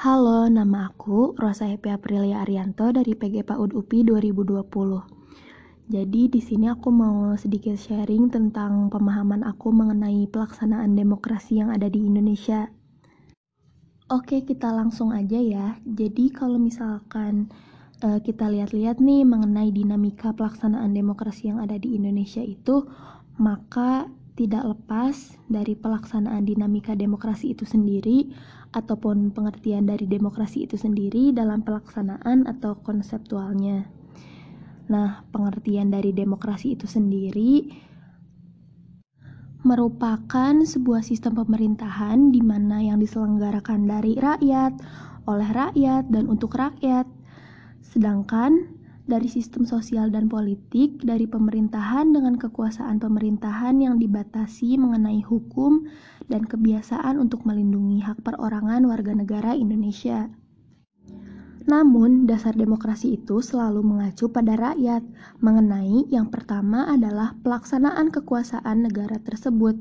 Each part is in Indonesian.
Halo, nama aku Rosa Happy Aprilia Arianto dari PG PAUD UPI 2020. Jadi di sini aku mau sedikit sharing tentang pemahaman aku mengenai pelaksanaan demokrasi yang ada di Indonesia. Oke, kita langsung aja ya. Jadi kalau misalkan uh, kita lihat-lihat nih mengenai dinamika pelaksanaan demokrasi yang ada di Indonesia itu, maka tidak lepas dari pelaksanaan dinamika demokrasi itu sendiri ataupun pengertian dari demokrasi itu sendiri dalam pelaksanaan atau konseptualnya. Nah, pengertian dari demokrasi itu sendiri merupakan sebuah sistem pemerintahan di mana yang diselenggarakan dari rakyat, oleh rakyat, dan untuk rakyat. Sedangkan dari sistem sosial dan politik, dari pemerintahan dengan kekuasaan pemerintahan yang dibatasi mengenai hukum dan kebiasaan untuk melindungi hak perorangan warga negara Indonesia. Namun, dasar demokrasi itu selalu mengacu pada rakyat, mengenai yang pertama adalah pelaksanaan kekuasaan negara tersebut.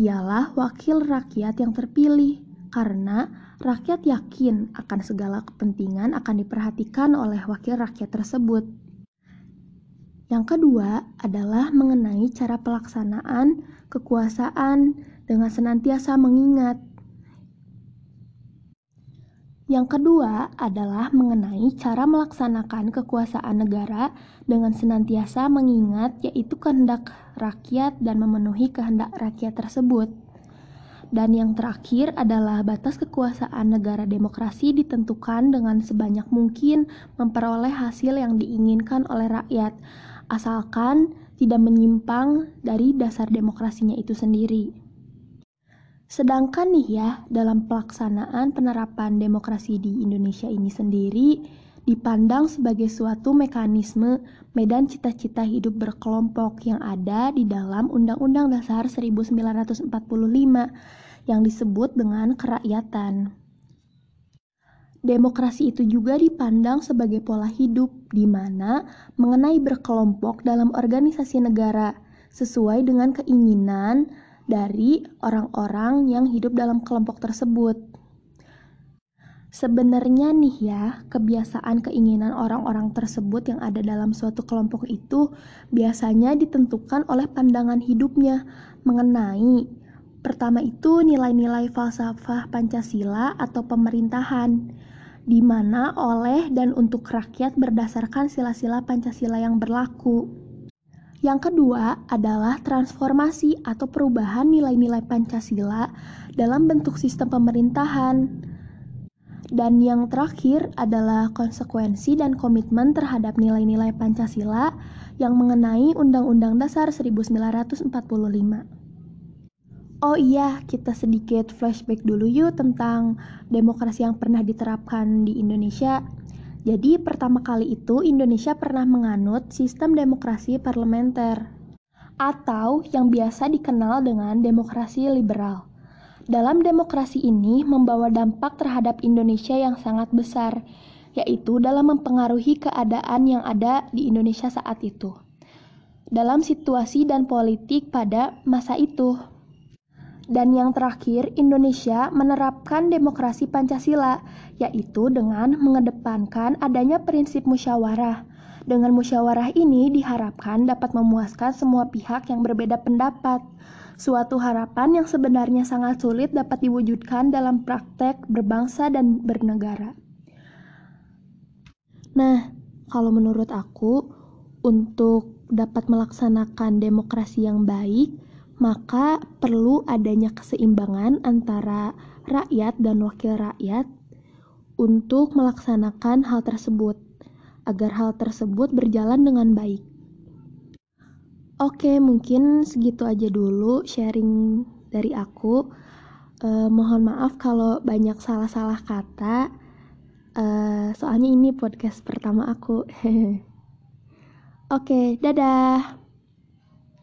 Ialah wakil rakyat yang terpilih, karena rakyat yakin akan segala kepentingan akan diperhatikan oleh wakil rakyat tersebut. Yang kedua adalah mengenai cara pelaksanaan kekuasaan dengan senantiasa mengingat. Yang kedua adalah mengenai cara melaksanakan kekuasaan negara dengan senantiasa mengingat, yaitu kehendak rakyat dan memenuhi kehendak rakyat tersebut. Dan yang terakhir adalah batas kekuasaan negara demokrasi ditentukan dengan sebanyak mungkin memperoleh hasil yang diinginkan oleh rakyat, asalkan tidak menyimpang dari dasar demokrasinya itu sendiri. Sedangkan nih ya, dalam pelaksanaan penerapan demokrasi di Indonesia ini sendiri, dipandang sebagai suatu mekanisme medan cita-cita hidup berkelompok yang ada di dalam Undang-Undang Dasar 1945 yang disebut dengan kerakyatan. Demokrasi itu juga dipandang sebagai pola hidup di mana mengenai berkelompok dalam organisasi negara sesuai dengan keinginan dari orang-orang yang hidup dalam kelompok tersebut. Sebenarnya nih ya, kebiasaan keinginan orang-orang tersebut yang ada dalam suatu kelompok itu biasanya ditentukan oleh pandangan hidupnya mengenai Pertama itu nilai-nilai falsafah Pancasila atau pemerintahan, di mana oleh dan untuk rakyat berdasarkan sila-sila Pancasila yang berlaku. Yang kedua adalah transformasi atau perubahan nilai-nilai Pancasila dalam bentuk sistem pemerintahan. Dan yang terakhir adalah konsekuensi dan komitmen terhadap nilai-nilai Pancasila yang mengenai Undang-Undang Dasar 1945. Oh iya, kita sedikit flashback dulu yuk tentang demokrasi yang pernah diterapkan di Indonesia. Jadi, pertama kali itu Indonesia pernah menganut sistem demokrasi parlementer atau yang biasa dikenal dengan demokrasi liberal. Dalam demokrasi ini membawa dampak terhadap Indonesia yang sangat besar, yaitu dalam mempengaruhi keadaan yang ada di Indonesia saat itu. Dalam situasi dan politik pada masa itu. Dan yang terakhir, Indonesia menerapkan demokrasi Pancasila, yaitu dengan mengedepankan adanya prinsip musyawarah. Dengan musyawarah ini diharapkan dapat memuaskan semua pihak yang berbeda pendapat. Suatu harapan yang sebenarnya sangat sulit dapat diwujudkan dalam praktek berbangsa dan bernegara. Nah, kalau menurut aku, untuk dapat melaksanakan demokrasi yang baik, maka perlu adanya keseimbangan antara rakyat dan wakil rakyat untuk melaksanakan hal tersebut agar hal tersebut berjalan dengan baik. Oke, mungkin segitu aja dulu sharing dari aku. Eh, mohon maaf kalau banyak salah-salah kata. Eh, soalnya ini podcast pertama aku. Oke, dadah.